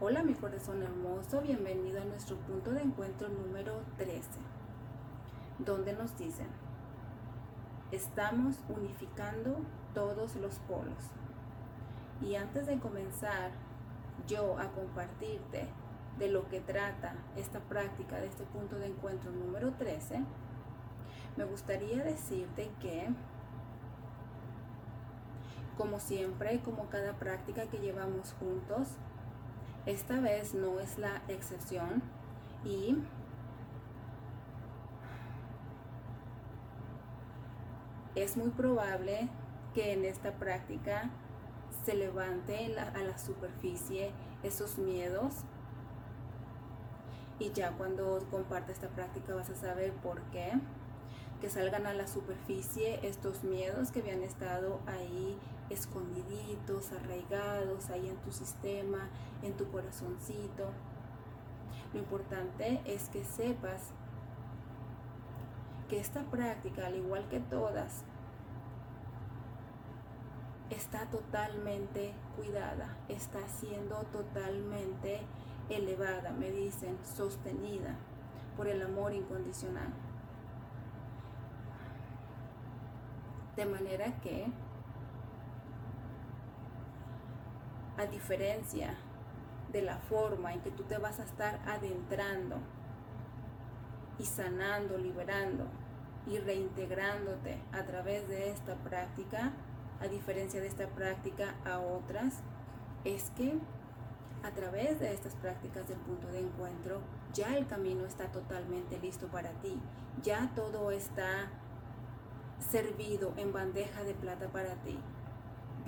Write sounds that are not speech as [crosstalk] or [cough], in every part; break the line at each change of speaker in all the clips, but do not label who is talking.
Hola mi corazón hermoso, bienvenido a nuestro punto de encuentro número 13, donde nos dicen, estamos unificando todos los polos. Y antes de comenzar yo a compartirte de lo que trata esta práctica de este punto de encuentro número 13, me gustaría decirte que, como siempre, como cada práctica que llevamos juntos, esta vez no es la excepción y es muy probable que en esta práctica se levante a la superficie esos miedos. Y ya cuando comparte esta práctica vas a saber por qué. Que salgan a la superficie estos miedos que habían estado ahí escondiditos, arraigados ahí en tu sistema, en tu corazoncito. Lo importante es que sepas que esta práctica, al igual que todas, está totalmente cuidada, está siendo totalmente elevada, me dicen, sostenida por el amor incondicional. De manera que a diferencia de la forma en que tú te vas a estar adentrando y sanando, liberando y reintegrándote a través de esta práctica, a diferencia de esta práctica a otras, es que a través de estas prácticas del punto de encuentro, ya el camino está totalmente listo para ti, ya todo está servido en bandeja de plata para ti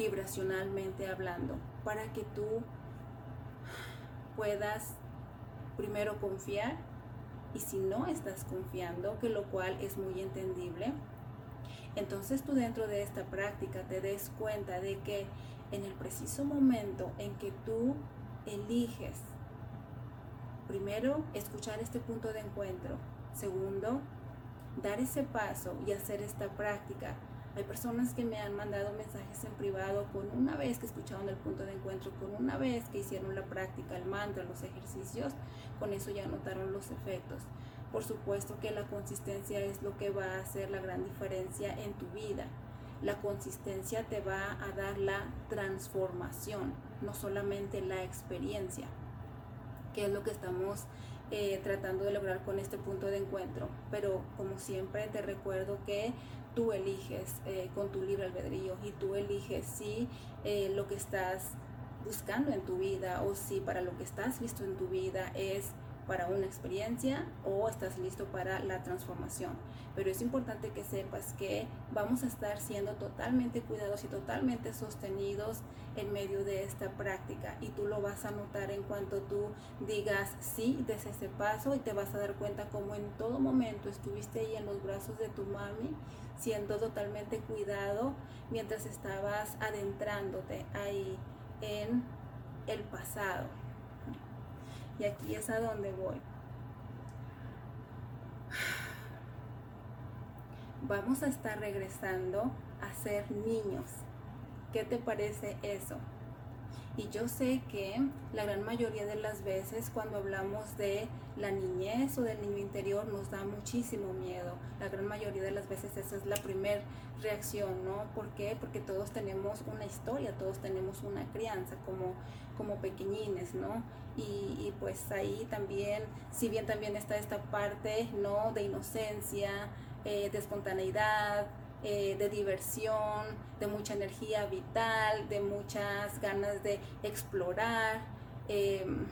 vibracionalmente hablando, para que tú puedas primero confiar y si no estás confiando, que lo cual es muy entendible, entonces tú dentro de esta práctica te des cuenta de que en el preciso momento en que tú eliges, primero, escuchar este punto de encuentro, segundo, dar ese paso y hacer esta práctica hay personas que me han mandado mensajes en privado con una vez que escucharon el punto de encuentro, con una vez que hicieron la práctica, el mantra, los ejercicios, con eso ya notaron los efectos. Por supuesto que la consistencia es lo que va a hacer la gran diferencia en tu vida. La consistencia te va a dar la transformación, no solamente la experiencia, que es lo que estamos eh, tratando de lograr con este punto de encuentro. Pero como siempre te recuerdo que tú eliges eh, con tu libre albedrío y tú eliges si eh, lo que estás buscando en tu vida o si para lo que estás listo en tu vida es para una experiencia o estás listo para la transformación. Pero es importante que sepas que vamos a estar siendo totalmente cuidados y totalmente sostenidos en medio de esta práctica y tú lo vas a notar en cuanto tú digas sí, des ese paso y te vas a dar cuenta como en todo momento estuviste ahí en los brazos de tu mami siendo totalmente cuidado mientras estabas adentrándote ahí en el pasado. Y aquí es a donde voy. Vamos a estar regresando a ser niños. ¿Qué te parece eso? Y yo sé que la gran mayoría de las veces cuando hablamos de la niñez o del niño interior nos da muchísimo miedo. La gran mayoría de las veces esa es la primera reacción, ¿no? ¿Por qué? Porque todos tenemos una historia, todos tenemos una crianza como, como pequeñines, ¿no? Y, pues ahí también, si bien también está esta parte, ¿no? De inocencia, eh, de espontaneidad, eh, de diversión, de mucha energía vital, de muchas ganas de explorar. Em,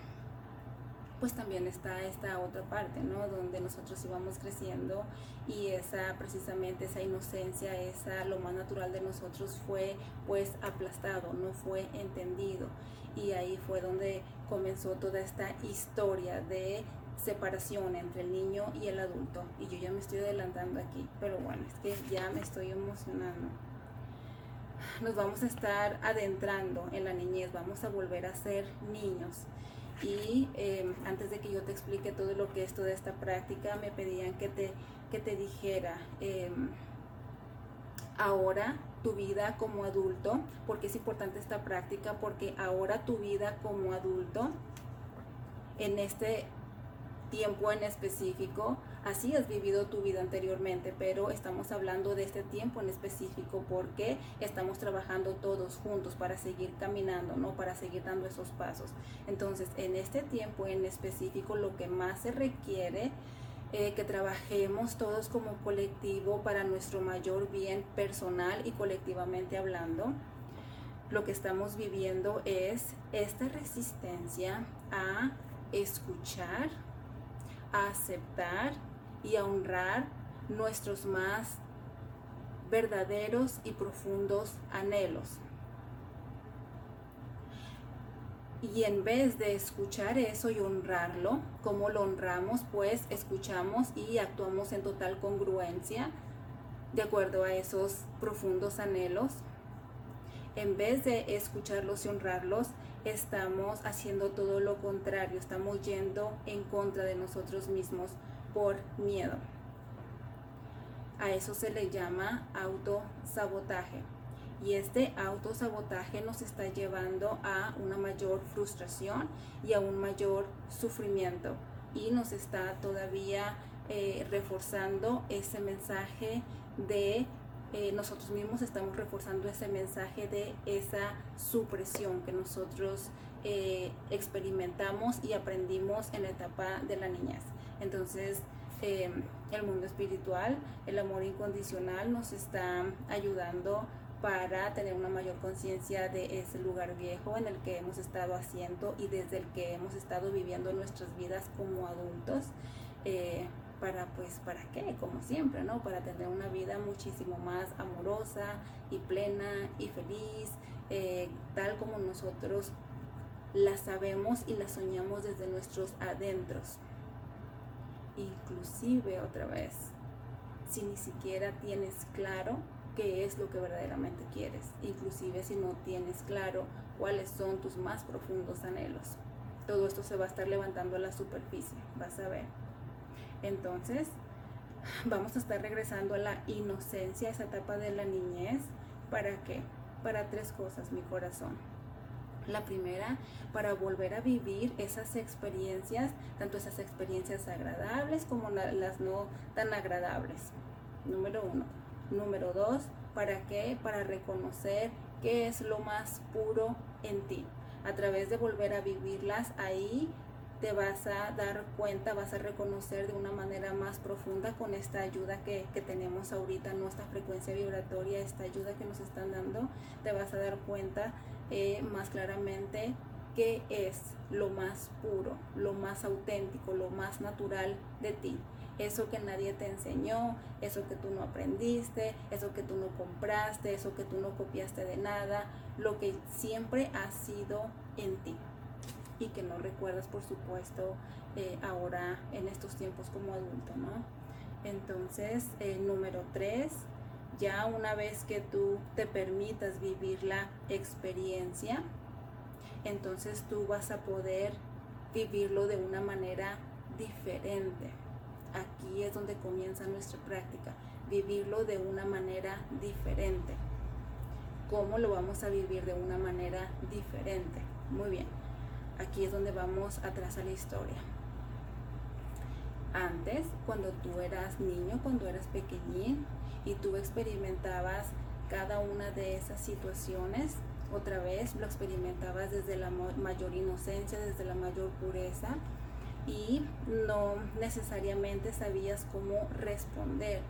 pues también está esta otra parte, ¿no? Donde nosotros íbamos creciendo y esa precisamente esa inocencia, esa lo más natural de nosotros fue pues aplastado, no fue entendido. Y ahí fue donde comenzó toda esta historia de separación entre el niño y el adulto. Y yo ya me estoy adelantando aquí, pero bueno, es que ya me estoy emocionando. Nos vamos a estar adentrando en la niñez, vamos a volver a ser niños. Y em, antes de que yo te explique todo lo que es toda esta práctica, me pedían que te, que te dijera em, ahora tu vida como adulto, porque es importante esta práctica, porque ahora tu vida como adulto en este tiempo en específico, así has vivido tu vida anteriormente, pero estamos hablando de este tiempo en específico porque estamos trabajando todos juntos para seguir caminando, ¿no? Para seguir dando esos pasos. Entonces, en este tiempo en específico, lo que más se requiere eh, que trabajemos todos como colectivo para nuestro mayor bien personal y colectivamente hablando. Lo que estamos viviendo es esta resistencia a escuchar, a aceptar y a honrar nuestros más verdaderos y profundos anhelos. Y en vez de escuchar eso y honrarlo, como lo honramos, pues escuchamos y actuamos en total congruencia de acuerdo a esos profundos anhelos. En vez de escucharlos y honrarlos, estamos haciendo todo lo contrario, estamos yendo en contra de nosotros mismos por miedo. A eso se le llama autosabotaje. Y este autosabotaje nos está llevando a una mayor frustración y a un mayor sufrimiento. Y nos está todavía eh, reforzando ese mensaje de eh, nosotros mismos estamos reforzando ese mensaje de esa supresión que nosotros eh, experimentamos y aprendimos en la etapa de la niñez. Entonces, el mundo espiritual, el amor incondicional nos está ayudando para tener una mayor conciencia de ese lugar viejo en el que hemos estado haciendo y desde el que hemos estado viviendo nuestras vidas como adultos. Eh, para pues para qué como siempre no para tener una vida muchísimo más amorosa y plena y feliz eh, tal como nosotros la sabemos y la soñamos desde nuestros adentros inclusive otra vez si ni siquiera tienes claro qué es lo que verdaderamente quieres, inclusive si no tienes claro cuáles son tus más profundos anhelos. Todo esto se va a estar levantando a la superficie, vas a ver. Entonces, vamos a estar regresando a la inocencia, esa etapa de la niñez. ¿Para qué? Para tres cosas, mi corazón. La primera, para volver a vivir esas experiencias, tanto esas experiencias agradables como las no tan agradables. Número uno. Número dos, ¿para qué? Para reconocer qué es lo más puro en ti. A través de volver a vivirlas ahí, te vas a dar cuenta, vas a reconocer de una manera más profunda con esta ayuda que, tenemos ahorita, nuestra frecuencia vibratoria, esta ayuda que nos están dando, te vas a dar cuenta eh, más claramente qué es lo más puro, lo más auténtico, lo más natural de ti. Eso que nadie te enseñó, eso que tú no aprendiste, eso que tú no compraste, eso que tú no copiaste de nada, lo que siempre ha sido en ti y que no recuerdas, por supuesto, eh, ahora en estos tiempos como adulto, ¿no? Entonces, eh, número tres, ya una vez que tú te permitas vivir la experiencia, entonces tú vas a poder vivirlo de una manera diferente aquí es donde comienza nuestra práctica, vivirlo de una manera diferente. ¿Cómo lo vamos a vivir de una manera diferente? Muy bien, aquí es donde vamos atrás a la historia. Antes, cuando tú eras niño, cuando eras pequeñín y tú experimentabas cada una de esas situaciones, otra vez lo experimentabas desde la mayor inocencia, desde la mayor pureza, y no necesariamente sabías cómo responder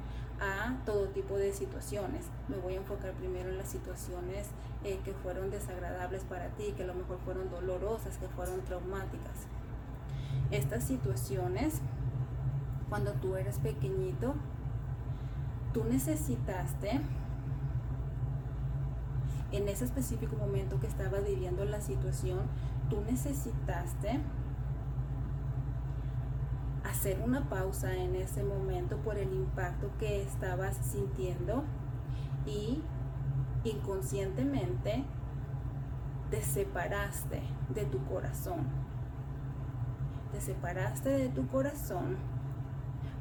a todo tipo de situaciones. Me voy a enfocar primero en las situaciones eh, que fueron desagradables para ti, que a lo mejor fueron dolorosas, que fueron traumáticas. Estas situaciones, cuando tú eres pequeñito, tú necesitaste, en ese específico momento que estabas viviendo la situación, tú necesitaste hacer una pausa en ese momento por el impacto que estabas sintiendo y inconscientemente te separaste de tu corazón. Te separaste de tu corazón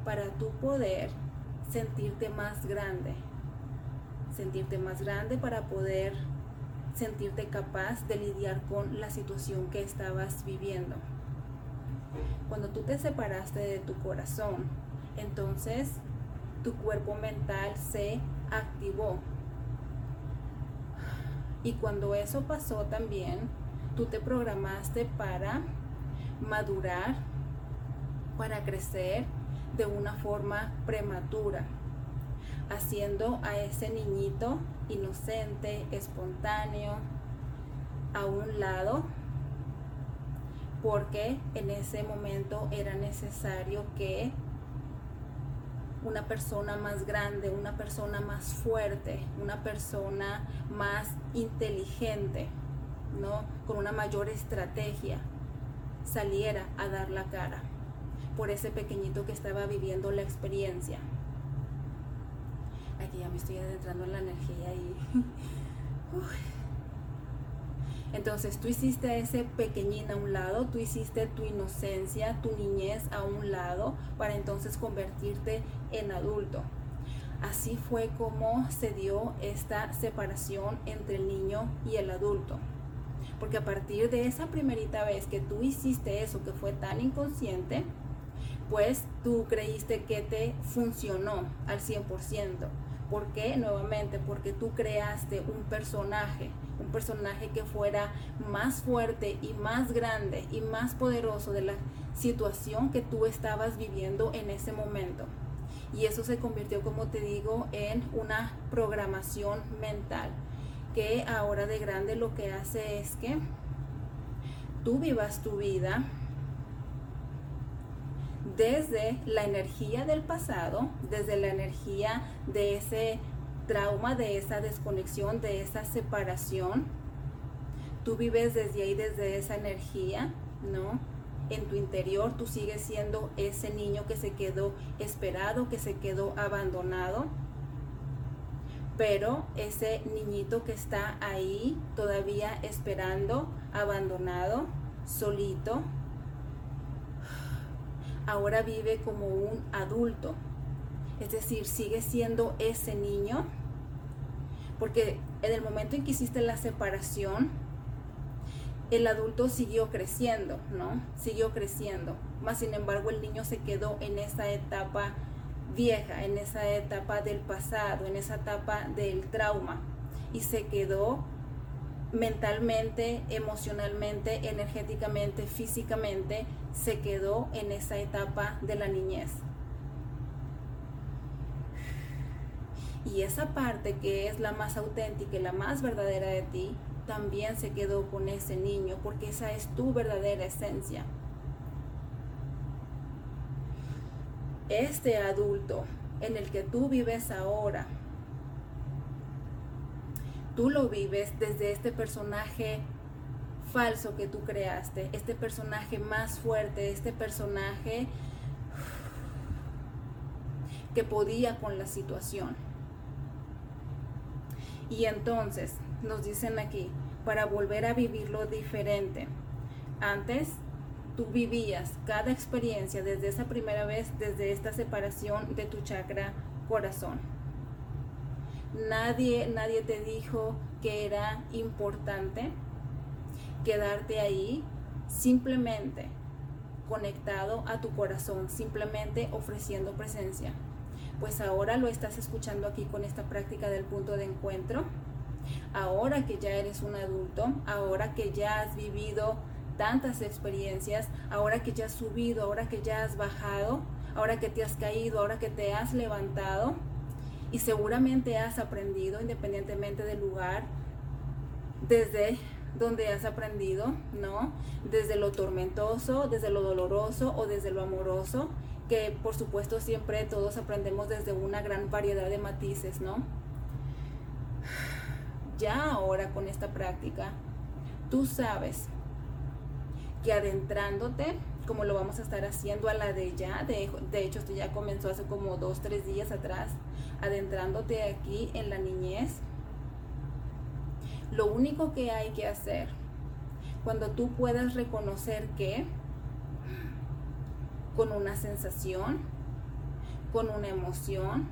para tu poder sentirte más grande. Sentirte más grande para poder sentirte capaz de lidiar con la situación que estabas viviendo Cuando tú te separaste de tu corazón, entonces tu cuerpo mental se activó. Y cuando eso pasó también, tú te programaste para madurar, para crecer de una forma prematura, haciendo a ese niñito inocente, espontáneo, a un lado, porque en ese momento era necesario que una persona más grande, una persona más fuerte, una persona más inteligente, ¿no? Con una mayor estrategia, saliera a dar la cara por ese pequeñito que estaba viviendo la experiencia. Aquí ya me estoy adentrando en la energía y... [laughs] Entonces tú hiciste ese pequeñín a un lado, tú hiciste tu inocencia, tu niñez a un lado para entonces convertirte en adulto. Así fue como se dio esta separación entre el niño y el adulto. Porque a partir de esa primerita vez que tú hiciste eso que fue tan inconsciente, pues tú creíste que te funcionó al 100%. ¿Por qué? Nuevamente, porque tú creaste un personaje, un personaje que fuera más fuerte y más grande y más poderoso de la situación que tú estabas viviendo en ese momento. Y eso se convirtió, como te digo, en una programación mental, que ahora de grande lo que hace es que tú vivas tu vida desde la energía del pasado, desde la energía de ese trauma, de esa desconexión, de esa separación. Tú vives desde ahí, desde esa energía, ¿no? En tu interior tú sigues siendo ese niño que se quedó esperado, que se quedó abandonado. Pero ese niñito que está ahí todavía esperando, abandonado, solito, ahora vive como un adulto. Es decir, sigue siendo ese niño, porque en el momento en que hiciste la separación, el adulto siguió creciendo, ¿no? Siguió creciendo. Más sin embargo, el niño se quedó en esa etapa vieja, en esa etapa del pasado, en esa etapa del trauma. Y se quedó mentalmente, emocionalmente, energéticamente, físicamente, se quedó en esa etapa de la niñez. Y esa parte que es la más auténtica y la más verdadera de ti, también se quedó con ese niño, porque esa es tu verdadera esencia. Este adulto en el que tú vives ahora, tú lo vives desde este personaje falso que tú creaste, este personaje más fuerte, este personaje que podía con la situación. Y entonces nos dicen aquí, para volver a vivirlo diferente. Antes tú vivías cada experiencia desde esa primera vez, desde esta separación de tu chakra corazón Nadie, nadie te dijo que era importante quedarte ahí simplemente conectado a tu corazón, simplemente ofreciendo presencia. Pues ahora lo estás escuchando aquí con esta práctica del punto de encuentro. Ahora que ya eres un adulto, ahora que ya has vivido tantas experiencias, ahora que ya has subido, ahora que ya has bajado, ahora que te has caído, ahora que te has levantado, y seguramente has aprendido independientemente del lugar desde donde has aprendido, ¿no? Desde lo tormentoso, desde lo doloroso o desde lo amoroso, que por supuesto siempre todos aprendemos desde una gran variedad de matices, ¿no? Ya ahora con esta práctica, tú sabes que adentrándote, como lo vamos a estar haciendo a la de ya, de, de hecho esto ya comenzó hace como dos, tres días atrás, adentrándote aquí en la niñez, lo único que hay que hacer cuando tú puedas reconocer que con una sensación, con una emoción,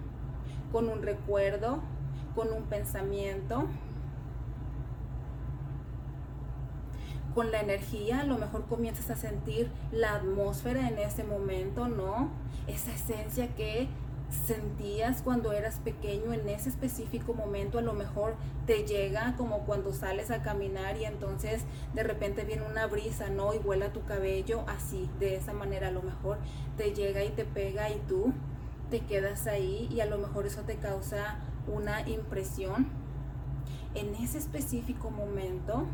con un recuerdo, con un pensamiento, con la energía, a lo mejor comienzas a sentir la atmósfera en ese momento, ¿no? Esa esencia que sentías cuando eras pequeño en ese específico momento, a lo mejor te llega como cuando sales a caminar y entonces de repente viene una brisa, ¿no? Y vuela tu cabello así, de esa manera a lo mejor te llega y te pega y tú te quedas ahí y a lo mejor eso te causa una impresión. En ese específico momento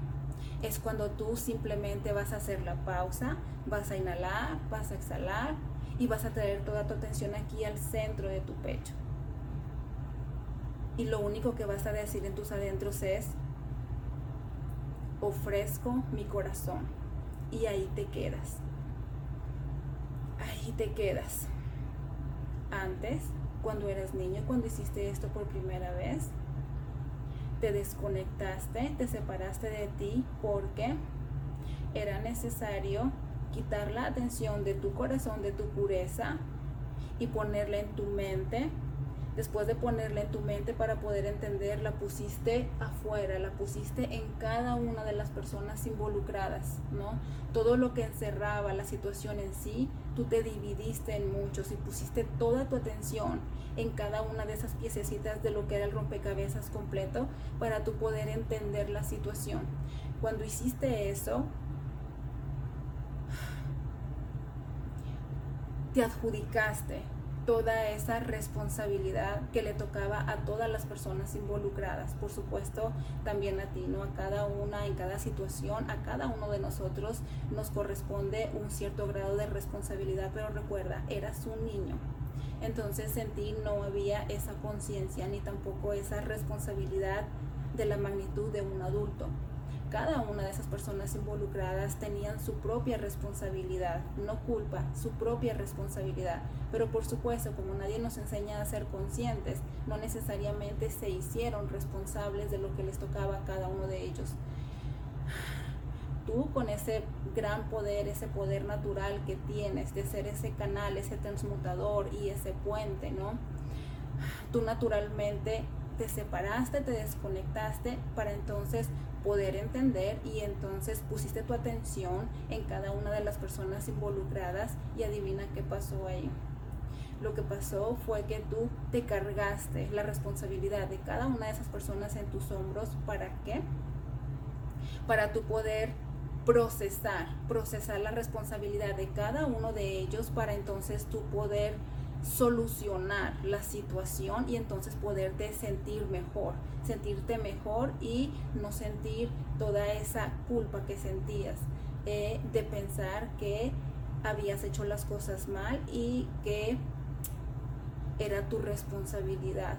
es cuando tú simplemente vas a hacer la pausa, vas a inhalar, vas a exhalar y vas a traer toda tu atención aquí al centro de tu pecho. Y lo único que vas a decir en tus adentros es, ofrezco mi corazón. Y ahí te quedas. Ahí te quedas. Antes, cuando eras niño, cuando hiciste esto por primera vez, te desconectaste, te separaste de ti porque era necesario quitar la atención de tu corazón, de tu pureza y ponerla en tu mente. Después de ponerla en tu mente para poder entender, la pusiste afuera, la pusiste en cada una de las personas involucradas, ¿no? Todo lo que encerraba la situación en sí, tú te dividiste en muchos y pusiste toda tu atención en cada una de esas piececitas de lo que era el rompecabezas completo para tú poder entender la situación. Cuando hiciste eso, te adjudicaste toda esa responsabilidad que le tocaba a todas las personas involucradas, por supuesto también a ti, ¿no? A cada una, en cada situación, a cada uno de nosotros nos corresponde un cierto grado de responsabilidad, pero recuerda, eras un niño. Entonces en ti no había esa conciencia ni tampoco esa responsabilidad de la magnitud de un adulto cada una de esas personas involucradas tenían su propia responsabilidad, no culpa, su propia responsabilidad. Pero por supuesto, como nadie nos enseña a ser conscientes, no necesariamente se hicieron responsables de lo que les tocaba a cada uno de ellos. Tú con ese gran poder, ese poder natural que tienes de ser ese canal, ese transmutador y ese puente, ¿no? Tú naturalmente te separaste, te desconectaste para entonces poder entender y entonces pusiste tu atención en cada una de las personas involucradas y adivina qué pasó ahí. Lo que pasó fue que tú te cargaste la responsabilidad de cada una de esas personas en tus hombros. ¿Para qué? Para tu poder procesar, procesar la responsabilidad de cada uno de ellos para entonces tú poder solucionar la situación y entonces poderte sentir mejor, sentirte mejor y no sentir toda esa culpa que sentías eh, de pensar que habías hecho las cosas mal y que era tu responsabilidad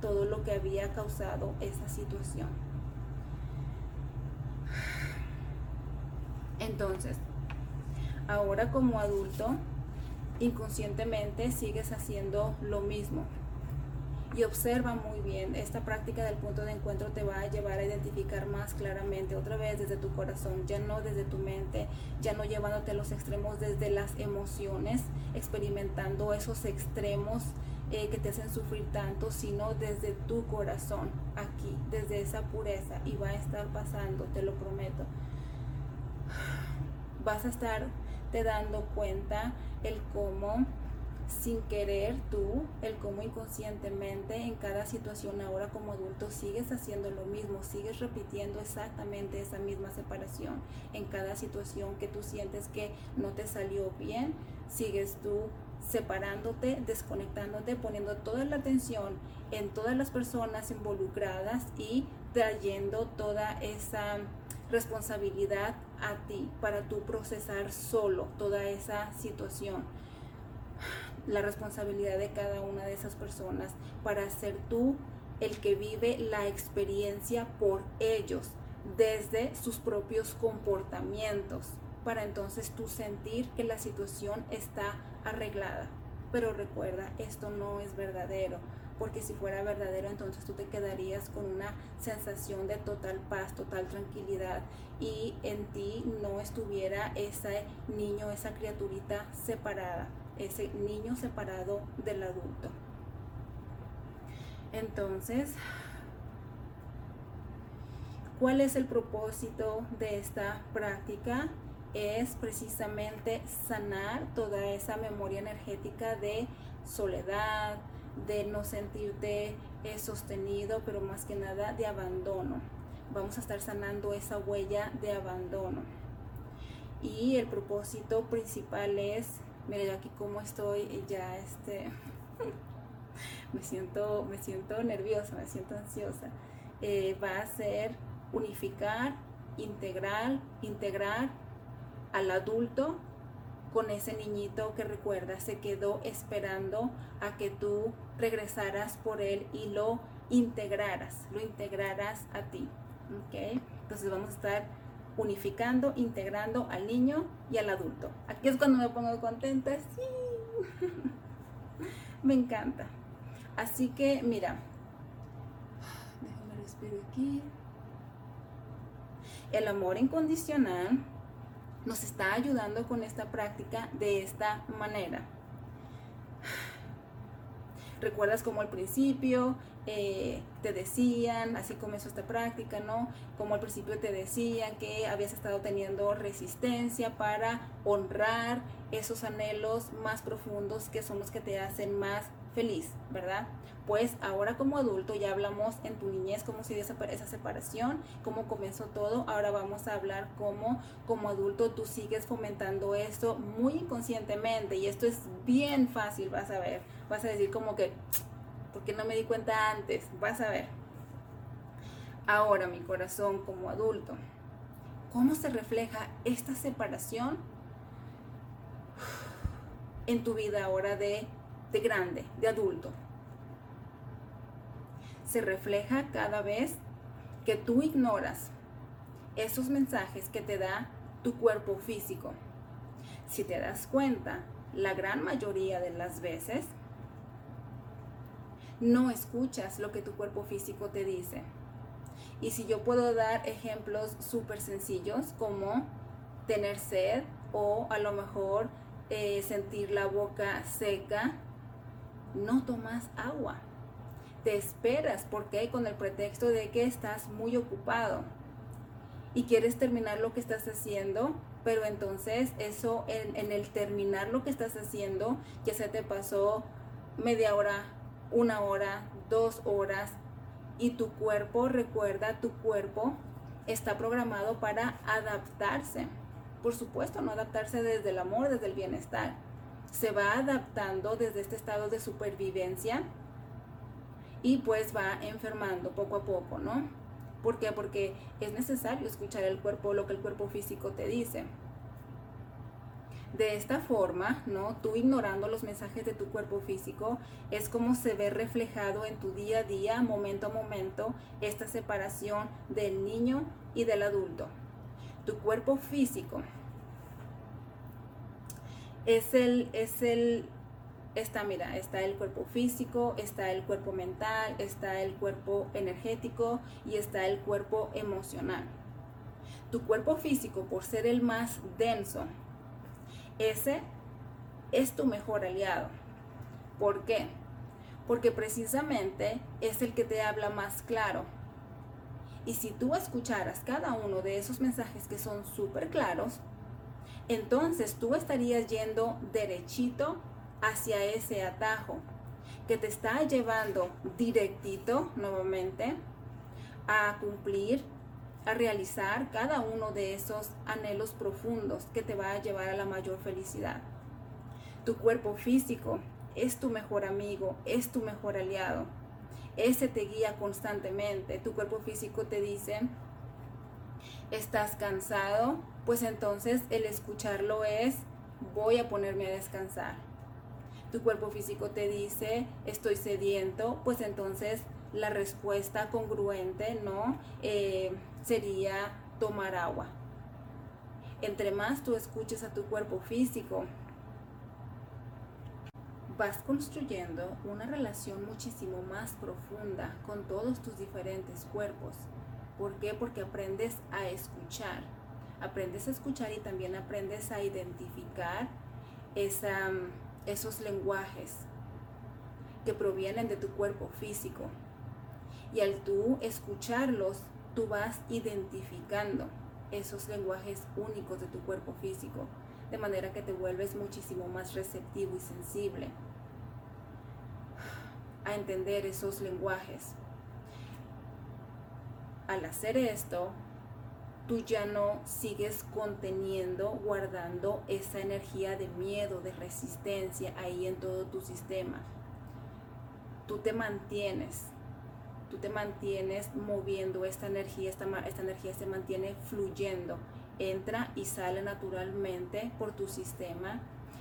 todo lo que había causado esa situación. Entonces, ahora como adulto, inconscientemente sigues haciendo lo mismo. Y observa muy bien, esta práctica del punto de encuentro te va a llevar a identificar más claramente, otra vez desde tu corazón, ya no desde tu mente, ya no llevándote a los extremos desde las emociones, experimentando esos extremos eh, que te hacen sufrir tanto, sino desde tu corazón, aquí, desde esa pureza. Y va a estar pasando, te lo prometo. Vas a estar te dando cuenta el cómo sin querer tú, el cómo inconscientemente en cada situación ahora como adulto sigues haciendo lo mismo, sigues repitiendo exactamente esa misma separación. En cada situación que tú sientes que no te salió bien, sigues tú separándote, desconectándote, poniendo toda la atención en todas las personas involucradas y trayendo toda esa responsabilidad a ti para tú procesar solo toda esa situación. La responsabilidad de cada una de esas personas para ser tú el que vive la experiencia por ellos desde sus propios comportamientos para entonces tú sentir que la situación está arreglada. Pero recuerda, esto no es verdadero porque si fuera verdadero entonces tú te quedarías con una sensación de total paz, total tranquilidad y en ti no estuviera ese niño, esa criaturita separada, ese niño separado del adulto. Entonces, ¿Cuál es el propósito de esta práctica? Es precisamente sanar toda esa memoria energética de soledad, de no sentirte eh, sostenido, pero más que nada de abandono. Vamos a estar sanando esa huella de abandono. Y el propósito principal es, mira yo aquí como estoy ya este [laughs] me siento me siento nerviosa, me siento ansiosa. Eh, va a ser unificar, integrar, integrar al adulto con ese niñito que recuerda se quedó esperando a que tú regresaras por él y lo integraras, lo integraras a ti. ¿ok? Entonces vamos a estar unificando, integrando al niño y al adulto. Aquí es cuando me pongo contenta, sí, [laughs] me encanta. Así que mira, déjame respirar aquí. El amor incondicional nos está ayudando con esta práctica de esta manera. ¿Recuerdas como al principio eh, te decían, así comenzó esta práctica, ¿no? Como al principio te decían que habías estado teniendo resistencia para honrar esos anhelos más profundos que son los que te hacen más feliz, ¿verdad? Pues ahora como adulto ya hablamos en tu niñez cómo se dio esa separación, cómo comenzó todo. Ahora vamos a hablar cómo como adulto tú sigues fomentando esto muy inconscientemente y esto es bien fácil, vas a ver. Vas a decir como que, ¿por qué no me di cuenta antes? Vas a ver. Ahora mi corazón como adulto, ¿cómo se refleja esta separación en tu vida ahora de de grande, de adulto. Se refleja cada vez que tú ignoras esos mensajes que te da tu cuerpo físico. Si te das cuenta, la gran mayoría de las veces no escuchas lo que tu cuerpo físico te dice. Y si yo puedo dar ejemplos súper sencillos como tener sed o a lo mejor eh, sentir la boca seca, no tomas agua. Te esperas porque con el pretexto de que estás muy ocupado y quieres terminar lo que estás haciendo, pero entonces eso en, en el terminar lo que estás haciendo ya se te pasó media hora, una hora, dos horas y tu cuerpo, recuerda, tu cuerpo está programado para adaptarse. Por supuesto, no adaptarse desde el amor, desde el bienestar se va adaptando desde este estado de supervivencia y pues va enfermando poco a poco, ¿no? ¿Por qué? Porque es necesario escuchar el cuerpo, lo que el cuerpo físico te dice. De esta forma, ¿no? Tú ignorando los mensajes de tu cuerpo físico, es como se ve reflejado en tu día a día, momento a momento, esta separación del niño y del adulto. Tu cuerpo físico es el, es el, está, mira, está el cuerpo físico, está el cuerpo mental, está el cuerpo energético y está el cuerpo emocional. Tu cuerpo físico, por ser el más denso, ese es tu mejor aliado. ¿Por qué? Porque precisamente es el que te habla más claro. Y si tú escucharas cada uno de esos mensajes que son súper claros, entonces tú estarías yendo derechito hacia ese atajo que te está llevando directito nuevamente a cumplir, a realizar cada uno de esos anhelos profundos que te va a llevar a la mayor felicidad. Tu cuerpo físico es tu mejor amigo, es tu mejor aliado. Ese te guía constantemente. Tu cuerpo físico te dice, estás cansado, pues entonces el escucharlo es voy a ponerme a descansar. Tu cuerpo físico te dice estoy sediento, pues entonces la respuesta congruente, ¿no? Eh, sería tomar agua. Entre más tú escuches a tu cuerpo físico, vas construyendo una relación muchísimo más profunda con todos tus diferentes cuerpos. ¿Por qué? Porque aprendes a escuchar. Aprendes a escuchar y también aprendes a identificar esos lenguajes que provienen de tu cuerpo físico. Y al tú escucharlos tú vas identificando esos lenguajes únicos de tu cuerpo físico, de manera que te vuelves muchísimo más receptivo y sensible a entender esos lenguajes. Al hacer esto, tú ya no sigues conteniendo, guardando esa energía de miedo, de resistencia ahí en todo tu sistema. Tú te mantienes, tú te mantienes moviendo esta energía, esta, esta energía se mantiene fluyendo, entra y sale naturalmente por tu sistema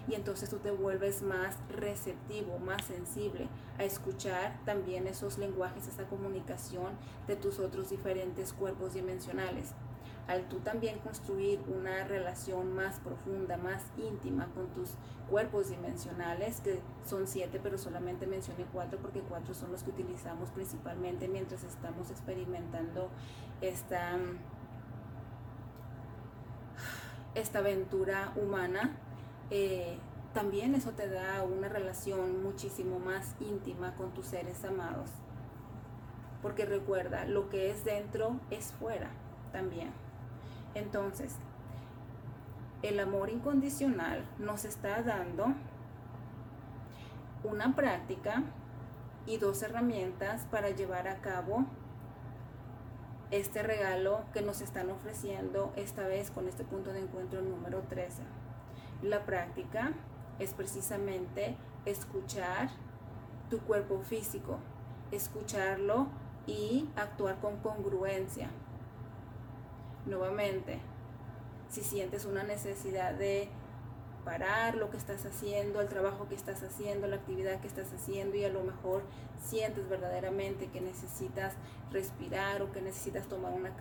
y entonces tú te vuelves más receptivo, más sensible a escuchar también esos lenguajes, esa comunicación de tus otros diferentes cuerpos dimensionales. Al tú también construir una relación más profunda, más íntima con tus cuerpos dimensionales, que son siete, pero solamente mencioné cuatro porque cuatro son los que utilizamos principalmente mientras estamos experimentando esta, esta aventura humana eh, también eso te da una relación muchísimo más íntima con tus seres amados. Porque recuerda, lo que es dentro es fuera también. Entonces, el amor incondicional nos está dando una práctica y dos herramientas para llevar a cabo este regalo que nos están ofreciendo esta vez con este punto de encuentro número 13. La práctica es precisamente escuchar tu cuerpo físico, escucharlo y actuar con congruencia. Nuevamente, si sientes una necesidad de parar lo que estás haciendo, el trabajo que estás haciendo, la actividad que estás haciendo y a lo mejor sientes verdaderamente que necesitas respirar o que necesitas tomar una,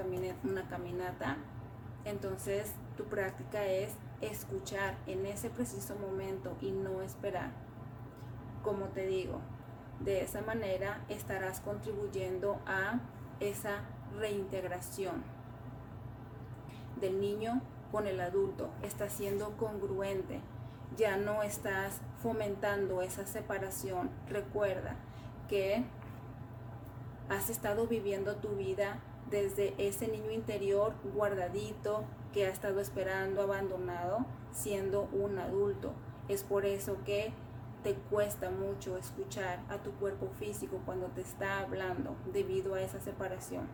una caminata, entonces tu práctica es escuchar en ese preciso momento y no esperar. Como te digo, de esa manera estarás contribuyendo a esa reintegración del niño con el adulto. Está siendo congruente. Ya no estás fomentando esa separación. Recuerda que has estado viviendo tu vida desde ese niño interior guardadito, que ha estado esperando abandonado siendo un adulto. Es por eso que te cuesta mucho escuchar a tu cuerpo físico cuando te está hablando debido a esa separación.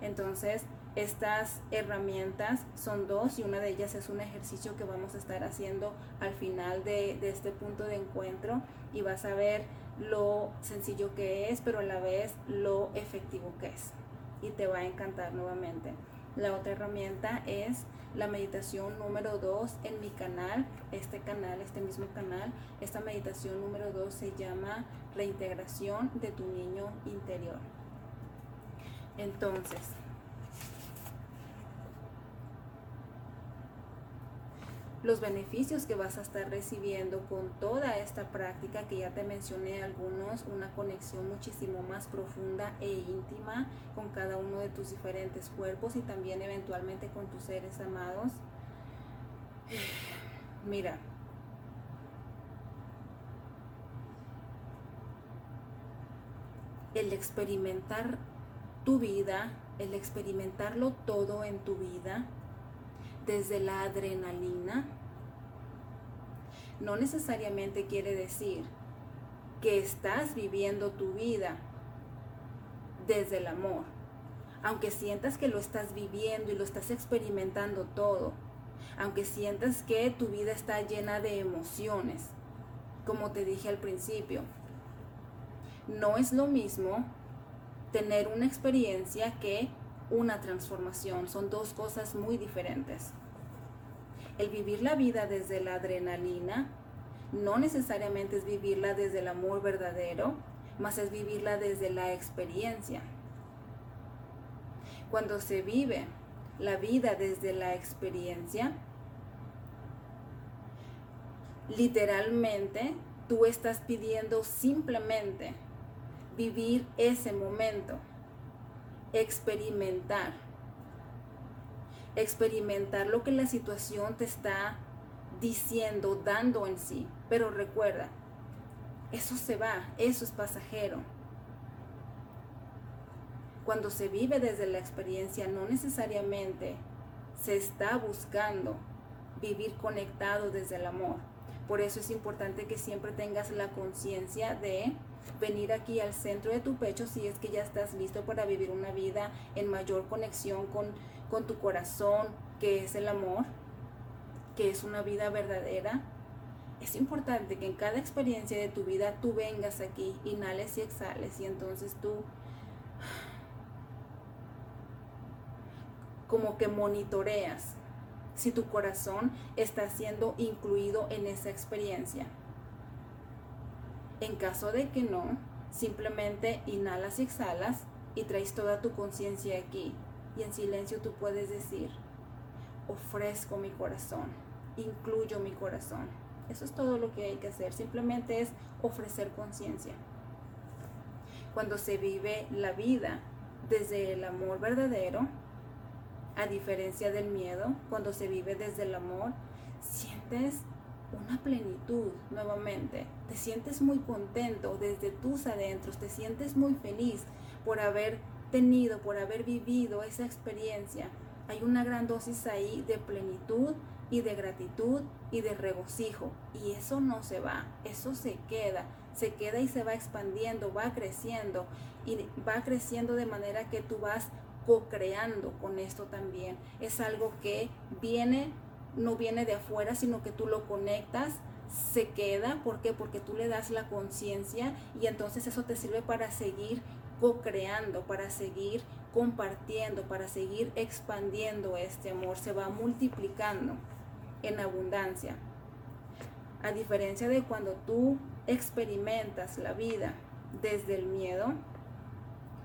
Entonces, estas herramientas son dos y una de ellas es un ejercicio que vamos a estar haciendo al final de, este punto de encuentro y vas a ver lo sencillo que es, pero a la vez lo efectivo que es. Y te va a encantar nuevamente. La otra herramienta es la meditación número 2 en mi canal, este canal, este mismo canal. Esta meditación número 2 se llama reintegración de tu niño interior. Entonces, los beneficios que vas a estar recibiendo con toda esta práctica que ya te mencioné algunos, una conexión muchísimo más profunda e íntima con cada uno de tus diferentes cuerpos y también eventualmente con tus seres amados. [sighs] Mira, el experimentar tu vida, el experimentarlo todo en tu vida, desde la adrenalina, no necesariamente quiere decir que estás viviendo tu vida desde el amor. Aunque sientas que lo estás viviendo y lo estás experimentando todo, aunque sientas que tu vida está llena de emociones, como te dije al principio, no es lo mismo tener una experiencia que una transformación. Son dos cosas muy diferentes. El vivir la vida desde la adrenalina no necesariamente es vivirla desde el amor verdadero, más es vivirla desde la experiencia. Cuando se vive la vida desde la experiencia, literalmente tú estás pidiendo simplemente vivir ese momento experimentar. Experimentar lo que la situación te está diciendo, dando en sí. Pero recuerda, eso se va, eso es pasajero. Cuando se vive desde la experiencia, no necesariamente se está buscando vivir conectado desde el amor. Por eso es importante que siempre tengas la conciencia de venir aquí al centro de tu pecho si es que ya estás listo para vivir una vida en mayor conexión con, con tu corazón, que es el amor, que es una vida verdadera. Es importante que en cada experiencia de tu vida tú vengas aquí, inhales y exhales y entonces tú como que monitoreas si tu corazón está siendo incluido en esa experiencia. En caso de que no, simplemente inhalas y exhalas y traes toda tu conciencia aquí. Y en silencio tú puedes decir, ofrezco mi corazón, incluyo mi corazón. Eso es todo lo que hay que hacer, simplemente es ofrecer conciencia. Cuando se vive la vida desde el amor verdadero, a diferencia del miedo, cuando se vive desde el amor, sientes una plenitud nuevamente. Te sientes muy contento desde tus adentros, te sientes muy feliz por haber tenido, por haber vivido esa experiencia. Hay una gran dosis ahí de plenitud y de gratitud y de regocijo. Y eso no se va, eso se queda, se queda y se va expandiendo, va creciendo y va creciendo de manera que tú vas co-creando con esto también. Es algo que viene, no viene de afuera, sino que tú lo conectas, se queda. ¿Por qué? Porque tú le das la conciencia y entonces eso te sirve para seguir co-creando, para seguir compartiendo, para seguir expandiendo este amor. Se va multiplicando en abundancia. A diferencia de cuando tú experimentas la vida desde el miedo,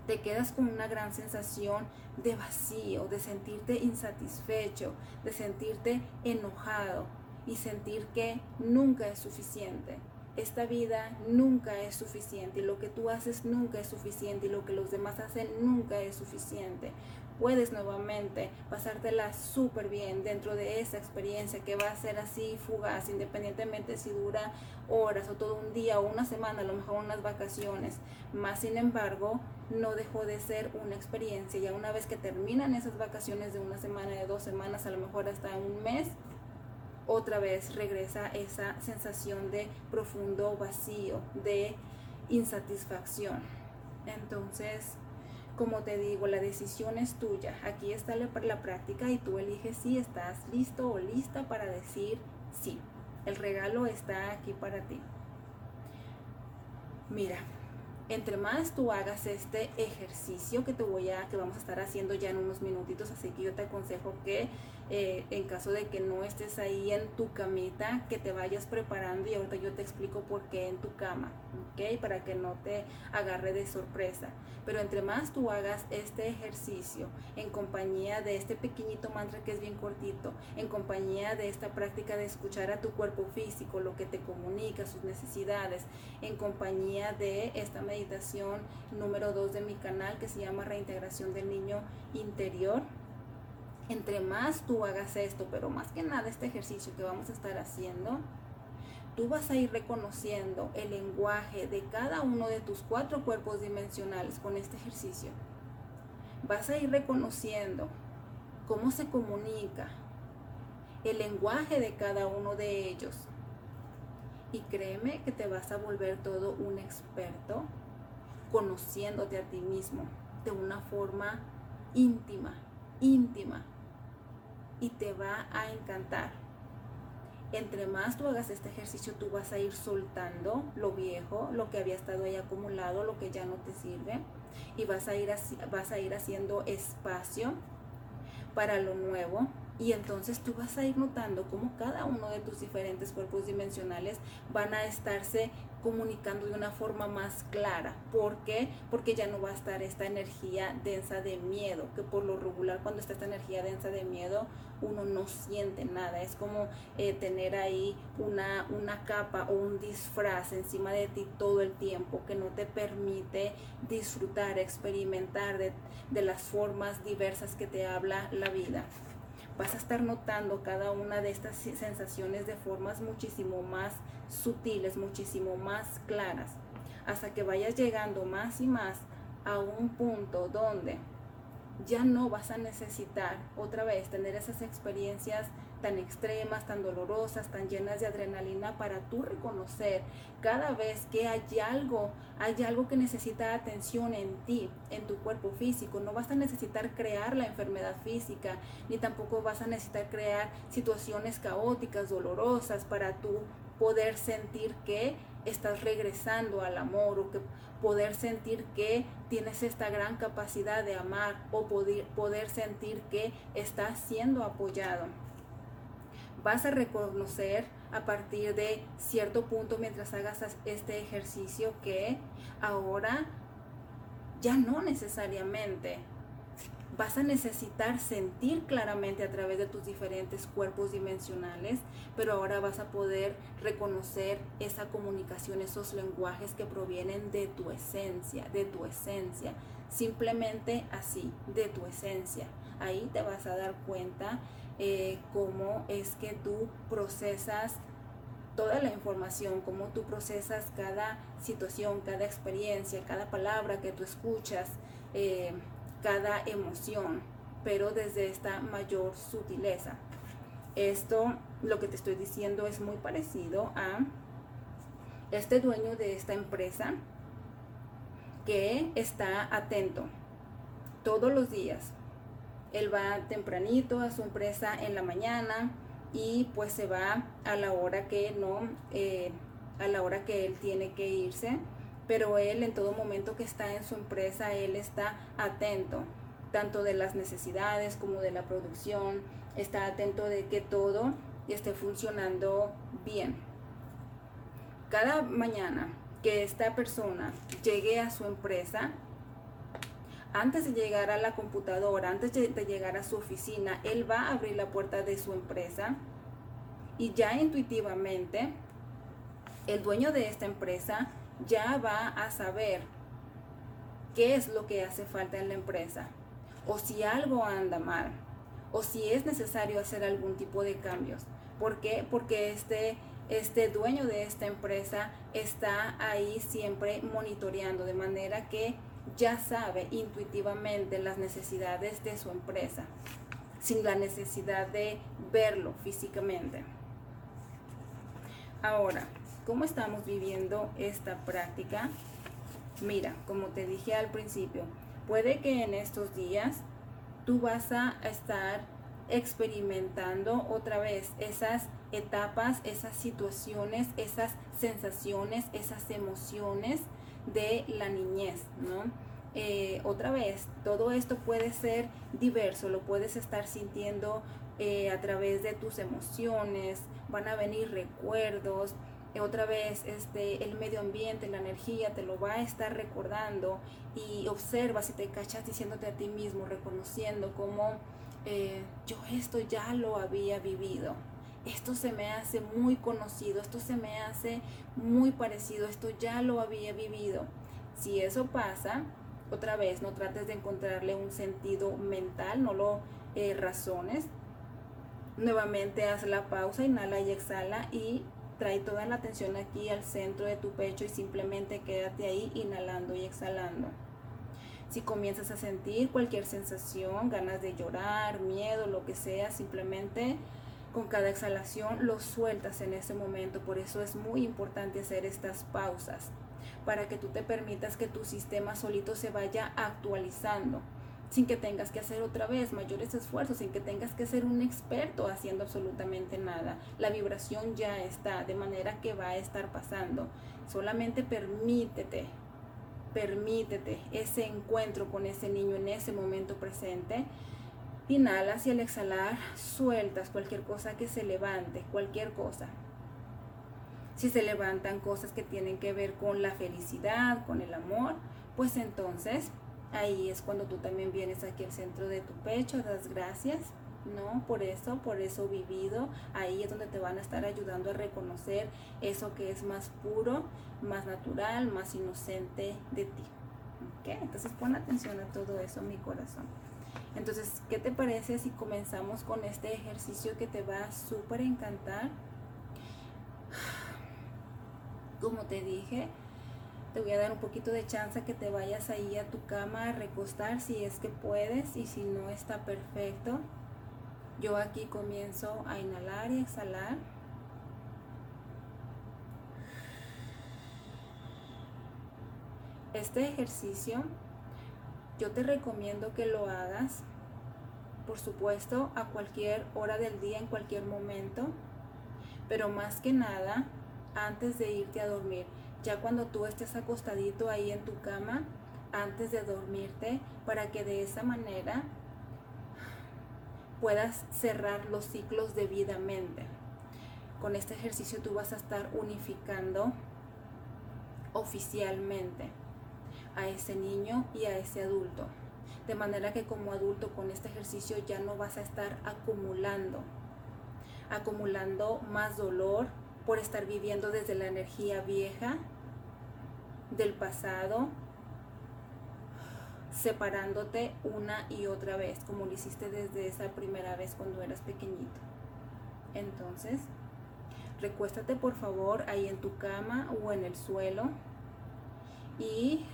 te quedas con una gran sensación de vacío, de sentirte insatisfecho, de sentirte enojado y sentir que nunca es suficiente. Esta vida nunca es suficiente y lo que tú haces nunca es suficiente y lo que los demás hacen nunca es suficiente puedes nuevamente pasártela súper bien dentro de esa experiencia que va a ser así fugaz, independientemente si dura horas o todo un día o una semana, a lo mejor unas vacaciones. Más sin embargo, no dejó de ser una experiencia. Ya una vez que terminan esas vacaciones de una semana, de dos semanas, a lo mejor hasta un mes, otra vez regresa esa sensación de profundo vacío, de insatisfacción. Entonces, como te digo, la decisión es tuya. Aquí está la, la práctica y tú eliges si estás listo o lista para decir sí. El regalo está aquí para ti. Mira, entre más tú hagas este ejercicio que te voy a, que vamos a estar haciendo ya en unos minutitos, así que yo te aconsejo que eh, en caso de que no estés ahí en tu camita, que te vayas preparando y ahorita yo te explico por qué en tu cama, ¿ok? Para que no te agarre de sorpresa. Pero entre más tú hagas este ejercicio en compañía de este pequeñito mantra que es bien cortito, en compañía de esta práctica de escuchar a tu cuerpo físico, lo que te comunica, sus necesidades, en compañía de esta meditación número 2 de mi canal que se llama Reintegración del Niño Interior, entre más tú hagas esto, pero más que nada este ejercicio que vamos a estar haciendo, tú vas a ir reconociendo el lenguaje de cada uno de tus cuatro cuerpos dimensionales con este ejercicio. Vas a ir reconociendo cómo se comunica el lenguaje de cada uno de ellos. Y créeme que te vas a volver todo un experto conociéndote a ti mismo de una forma íntima, íntima, y te va a encantar. Entre más tú hagas este ejercicio, tú vas a ir soltando lo viejo, lo que había estado ahí acumulado, lo que ya no te sirve, y vas a ir, vas a ir haciendo espacio para lo nuevo, y entonces tú vas a ir notando cómo cada uno de tus diferentes cuerpos dimensionales van a estarse comunicando de una forma más clara. ¿Por qué? Porque ya no va a estar esta energía densa de miedo, que por lo regular cuando está esta energía densa de miedo uno no siente nada. Es como eh, tener ahí una, una capa o un disfraz encima de ti todo el tiempo que no te permite disfrutar, experimentar de, de las formas diversas que te habla la vida vas a estar notando cada una de estas sensaciones de formas muchísimo más sutiles, muchísimo más claras, hasta que vayas llegando más y más a un punto donde ya no vas a necesitar otra vez tener esas experiencias tan extremas, tan dolorosas, tan llenas de adrenalina para tú reconocer cada vez que hay algo, hay algo que necesita atención en ti, en tu cuerpo físico. No vas a necesitar crear la enfermedad física, ni tampoco vas a necesitar crear situaciones caóticas, dolorosas para tú poder sentir que estás regresando al amor o que poder sentir que tienes esta gran capacidad de amar o poder, poder sentir que estás siendo apoyado vas a reconocer a partir de cierto punto mientras hagas este ejercicio que ahora ya no necesariamente vas a necesitar sentir claramente a través de tus diferentes cuerpos dimensionales, pero ahora vas a poder reconocer esa comunicación, esos lenguajes que provienen de tu esencia, de tu esencia, simplemente así, de tu esencia. Ahí te vas a dar cuenta eh, cómo es que tú procesas toda la información, cómo tú procesas cada situación, cada experiencia, cada palabra que tú escuchas, eh, cada emoción, pero desde esta mayor sutileza. Esto, lo que te estoy diciendo, es muy parecido a este dueño de esta empresa que está atento todos los días él va tempranito a su empresa en la mañana y pues se va a la hora que no, eh, a la hora que él tiene que irse. Pero él en todo momento que está en su empresa, él está atento tanto de las necesidades como de la producción, está atento de que todo esté funcionando bien. Cada mañana que esta persona llegue a su empresa, antes de llegar a la computadora, antes de llegar a su oficina, él va a abrir la puerta de su empresa y ya intuitivamente el dueño de esta empresa ya va a saber qué es lo que hace falta en la empresa o si algo anda mal o si es necesario hacer algún tipo de cambios. ¿Por qué? Porque este, este dueño de esta empresa está ahí siempre monitoreando de manera que ya sabe intuitivamente las necesidades de su empresa, sin la necesidad de verlo físicamente. Ahora, ¿cómo estamos viviendo esta práctica? Mira, como te dije al principio, puede que en estos días tú vas a estar experimentando otra vez esas etapas, esas situaciones, esas sensaciones, esas emociones de la niñez, ¿no? Eh, otra vez, todo esto puede ser diverso, lo puedes estar sintiendo eh, a través de tus emociones, van a venir recuerdos, eh, otra vez este, el medio ambiente, la energía te lo va a estar recordando y observa si te cachas diciéndote a ti mismo, reconociendo como yo esto ya lo había vivido, esto se me hace muy conocido, esto se me hace muy parecido, esto ya lo había vivido. Si eso pasa, otra vez, no trates de encontrarle un sentido mental, no lo eh, razones. Nuevamente haz la pausa, inhala y exhala y trae toda la atención aquí al centro de tu pecho y simplemente quédate ahí inhalando y exhalando. Si comienzas a sentir cualquier sensación, ganas de llorar, miedo, lo que sea, simplemente con cada exhalación lo sueltas en ese momento. Por eso es muy importante hacer estas pausas para que tú te permitas que tu sistema solito se vaya actualizando sin que tengas que hacer otra vez mayores esfuerzos, sin que tengas que ser un experto haciendo absolutamente nada. La vibración ya está, de manera que va a estar pasando. Solamente permítete, permítete ese encuentro con ese niño en ese momento presente Inhalas y al exhalar sueltas cualquier cosa que se levante, cualquier cosa. Si se levantan cosas que tienen que ver con la felicidad, con el amor, pues entonces ahí es cuando tú también vienes aquí al centro de tu pecho, das gracias, ¿no? Por eso, por eso vivido, ahí es donde te van a estar ayudando a reconocer eso que es más puro, más natural, más inocente de ti. ¿Ok? Entonces pon atención a todo eso, mi corazón. Entonces, ¿qué te parece si comenzamos con este ejercicio que te va a súper encantar? Como te dije, te voy a dar un poquito de chance que te vayas ahí a tu cama a recostar si es que puedes y si no está perfecto. Yo aquí comienzo a inhalar y exhalar. Este ejercicio yo te recomiendo que lo hagas, por supuesto, a cualquier hora del día, en cualquier momento, pero más que nada antes de irte a dormir. Ya cuando tú estés acostadito ahí en tu cama, antes de dormirte, para que de esa manera puedas cerrar los ciclos debidamente. Con este ejercicio tú vas a estar unificando oficialmente a ese niño y a ese adulto. De manera que como adulto con este ejercicio ya no vas a estar acumulando, acumulando más dolor por estar viviendo desde la energía vieja del pasado, separándote una y otra vez, como lo hiciste desde esa primera vez cuando eras pequeñito. Entonces, recuéstate por favor ahí en tu cama o en el suelo y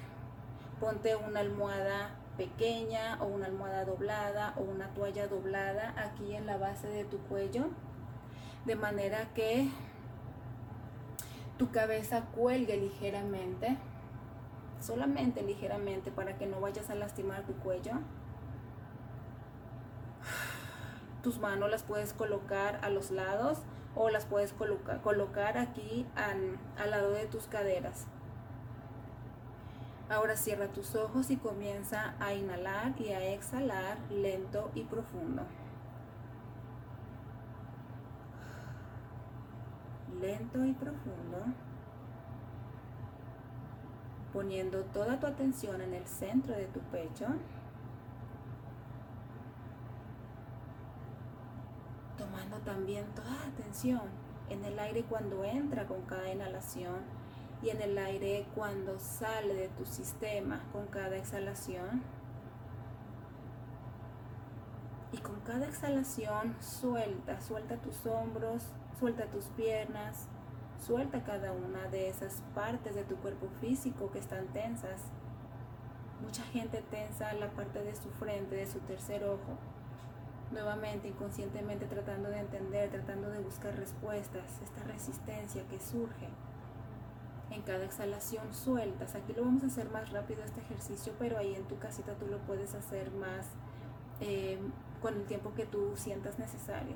ponte una almohada pequeña o una almohada doblada o una toalla doblada aquí en la base de tu cuello de manera que tu cabeza cuelgue ligeramente solamente ligeramente para que no vayas a lastimar tu cuello. Tus manos las puedes colocar a los lados o las puedes colocar, aquí al lado de tus caderas Ahora cierra tus ojos y comienza a inhalar y a exhalar lento y profundo. Lento y profundo. Poniendo toda tu atención en el centro de tu pecho. Tomando también toda atención en el aire cuando entra con cada inhalación y en el aire cuando sale de tu sistema con cada exhalación. Y con cada exhalación suelta, suelta tus hombros, suelta tus piernas, suelta cada una de esas partes de tu cuerpo físico que están tensas. Mucha gente tensa la parte de su frente, de su tercer ojo. Nuevamente, inconscientemente tratando de entender, tratando de buscar respuestas, esta resistencia que surge en cada exhalación sueltas. Aquí lo vamos a hacer más rápido este ejercicio, pero ahí en tu casita tú lo puedes hacer más eh, con el tiempo que tú sientas necesario.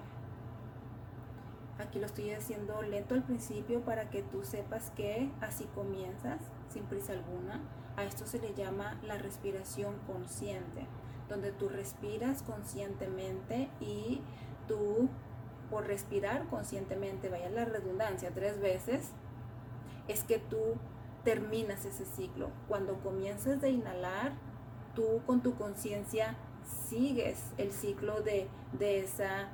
Aquí lo estoy haciendo lento al principio para que tú sepas que así comienzas, sin prisa alguna. A esto se le llama la respiración consciente, donde tú respiras conscientemente y tú por respirar conscientemente, vaya la redundancia, tres veces, es que tú terminas ese ciclo. Cuando comienzas de inhalar, tú con tu conciencia sigues el ciclo de, de esa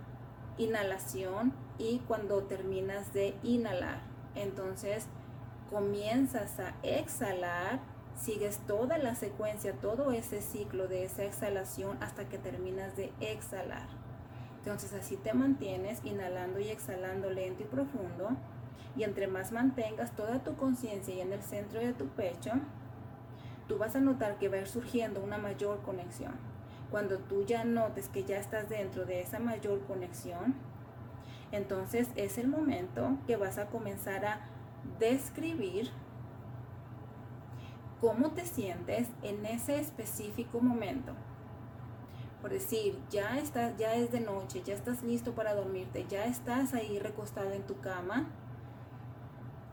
inhalación y cuando terminas de inhalar, entonces comienzas a exhalar, sigues toda la secuencia, todo ese ciclo de esa exhalación hasta que terminas de exhalar. Entonces así te mantienes inhalando y exhalando lento y profundo y entre más mantengas toda tu conciencia y en el centro de tu pecho, tú vas a notar que va a ir surgiendo una mayor conexión. Cuando tú ya notes que ya estás dentro de esa mayor conexión, entonces es el momento que vas a comenzar a describir cómo te sientes en ese específico momento. Por decir, ya estás, ya es de noche, ya estás listo para dormirte, ya estás ahí recostado en tu cama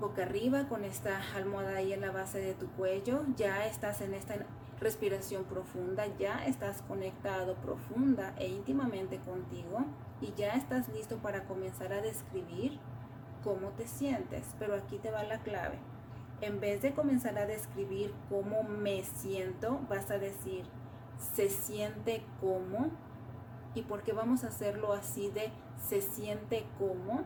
boca arriba con esta almohada ahí en la base de tu cuello. Ya estás en esta respiración profunda, ya estás conectado profunda e íntimamente contigo y ya estás listo para comenzar a describir cómo te sientes. Pero aquí te va la clave. En vez de comenzar a describir cómo me siento, vas a decir, se siente como. ¿Y por qué vamos a hacerlo así de se siente como?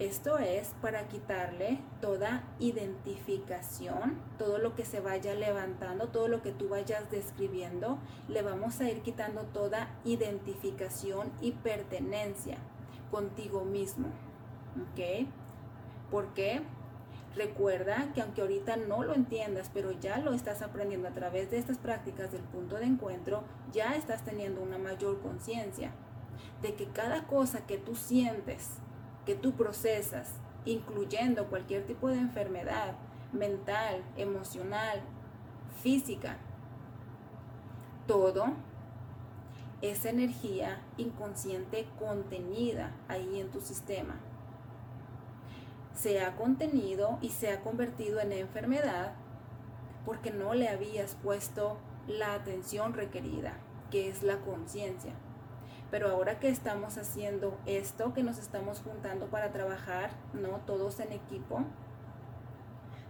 Esto es para quitarle toda identificación, todo lo que se vaya levantando, todo lo que tú vayas describiendo, le vamos a ir quitando toda identificación y pertenencia contigo mismo. ¿Ok? ¿Por qué? Recuerda que aunque ahorita no lo entiendas, pero ya lo estás aprendiendo a través de estas prácticas del punto de encuentro, ya estás teniendo una mayor conciencia de que cada cosa que tú sientes, que tú procesas, incluyendo cualquier tipo de enfermedad mental, emocional, física, todo es energía inconsciente contenida ahí en tu sistema. Se ha contenido y se ha convertido en enfermedad porque no le habías puesto la atención requerida, que es la conciencia. Pero ahora que estamos haciendo esto, que nos estamos juntando para trabajar, ¿no? Todos en equipo,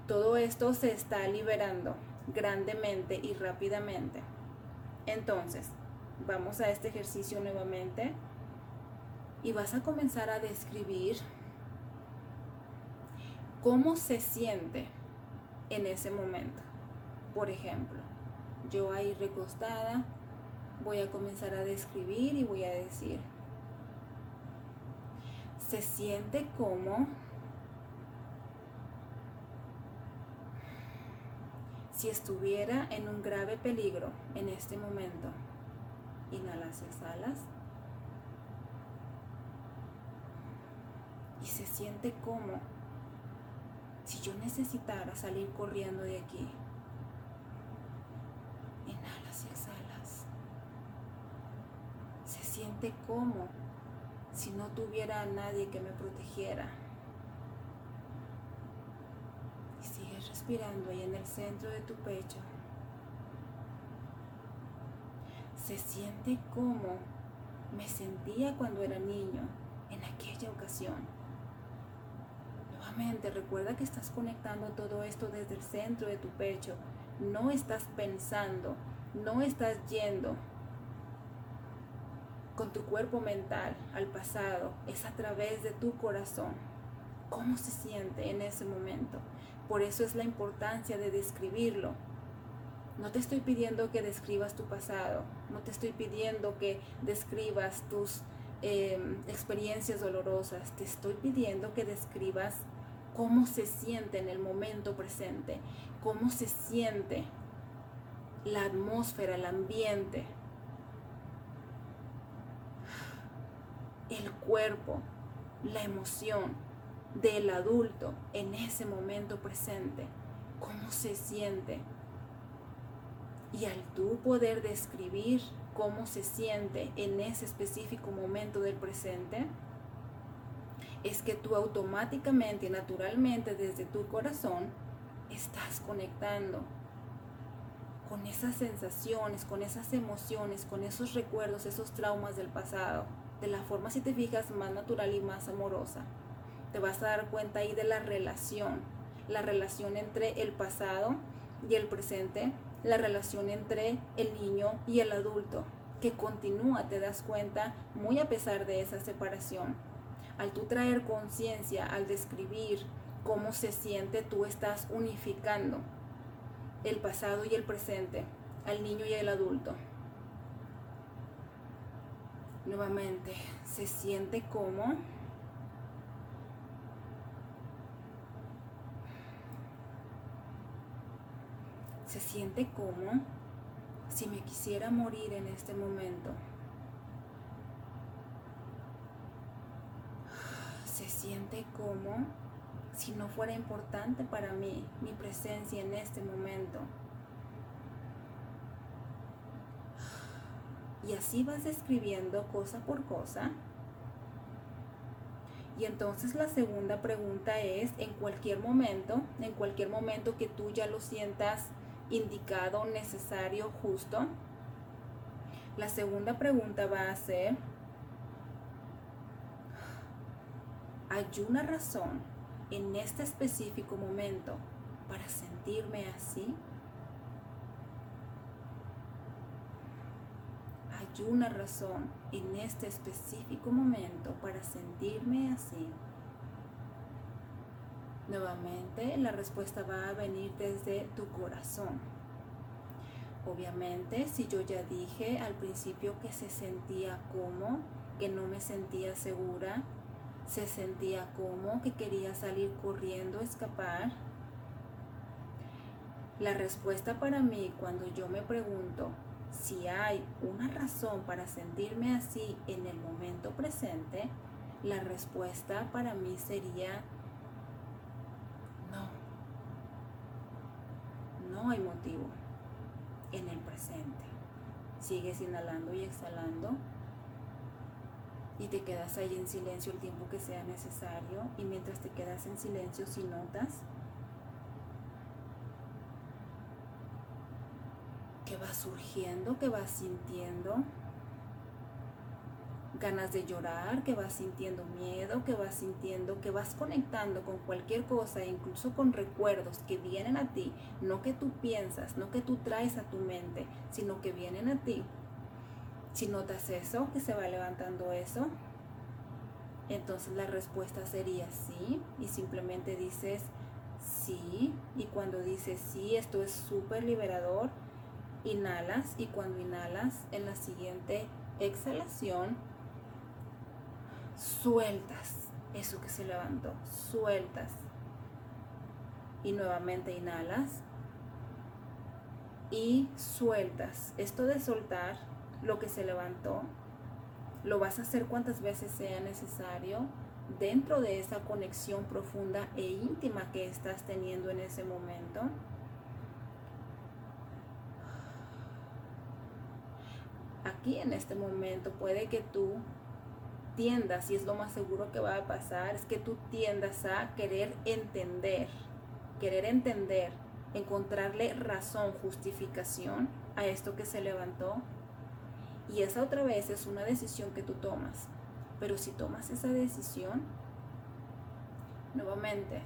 todo esto se está liberando grandemente y rápidamente. Entonces, vamos a este ejercicio nuevamente y vas a comenzar a describir cómo se siente en ese momento. Por ejemplo, yo ahí recostada, voy a comenzar a describir y voy a decir, se siente como si estuviera en un grave peligro en este momento. Inhalas y exhalas. Y se siente como si yo necesitara salir corriendo de aquí. Siente como si no tuviera a nadie que me protegiera. Y sigues respirando ahí en el centro de tu pecho. Se siente como me sentía cuando era niño en aquella ocasión. Nuevamente, recuerda que estás conectando todo esto desde el centro de tu pecho. No estás pensando, no estás yendo con tu cuerpo mental al pasado, es a través de tu corazón. ¿Cómo se siente en ese momento? Por eso es la importancia de describirlo. No te estoy pidiendo que describas tu pasado, no te estoy pidiendo que describas tus em, experiencias dolorosas, te estoy pidiendo que describas cómo se siente en el momento presente, cómo se siente la atmósfera, el ambiente, el cuerpo, la emoción del adulto en ese momento presente, cómo se siente. Y al tú poder describir cómo se siente en ese específico momento del presente, es que tú automáticamente naturalmente desde tu corazón estás conectando con esas sensaciones, con esas emociones, con esos recuerdos, esos traumas del pasado de la forma, si te fijas, más natural y más amorosa. Te vas a dar cuenta ahí de la relación, la relación entre el pasado y el presente, la relación entre el niño y el adulto, que continúa, te das cuenta, muy a pesar de esa separación. Al tú traer conciencia, al describir cómo se siente, tú estás unificando el pasado y el presente, al niño y al adulto. Nuevamente, se siente como se siente como si me quisiera morir en este momento. Se siente como si no fuera importante para mí mi presencia en este momento. Y así vas describiendo cosa por cosa. Y entonces la segunda pregunta es, en cualquier momento, en cualquier momento que tú ya lo sientas indicado, necesario, justo, la segunda pregunta va a ser, ¿hay una razón en este específico momento para sentirme así? Una razón en este específico momento para sentirme así. Nuevamente, la respuesta va a venir desde tu corazón. Obviamente, si yo ya dije al principio que se sentía como, que no me sentía segura, se sentía como que quería salir corriendo, escapar. La respuesta para mí cuando yo me pregunto si hay una razón para sentirme así en el momento presente, la respuesta para mí sería no. No hay motivo en el presente. Sigues inhalando y exhalando y te quedas ahí en silencio el tiempo que sea necesario y mientras te quedas en silencio si notas que vas surgiendo, que vas sintiendo ganas de llorar, que vas sintiendo miedo, que vas sintiendo, que vas conectando con cualquier cosa, incluso con recuerdos que vienen a ti, no que tú piensas, no que tú traes a tu mente, sino que vienen a ti. Si notas eso, que se va levantando eso, entonces la respuesta sería sí y simplemente dices sí y cuando dices sí, esto es súper liberador, inhalas y cuando inhalas en la siguiente exhalación sueltas eso que se levantó, sueltas y nuevamente inhalas y sueltas. Esto de soltar lo que se levantó, lo vas a hacer cuantas veces sea necesario dentro de esa conexión profunda e íntima que estás teniendo en ese momento. Aquí en este momento puede que tú tiendas, y es lo más seguro que va a pasar, es que tú tiendas a querer entender, querer entender, encontrarle razón, justificación a esto que se levantó y esa otra vez es una decisión que tú tomas. Pero si tomas esa decisión, nuevamente,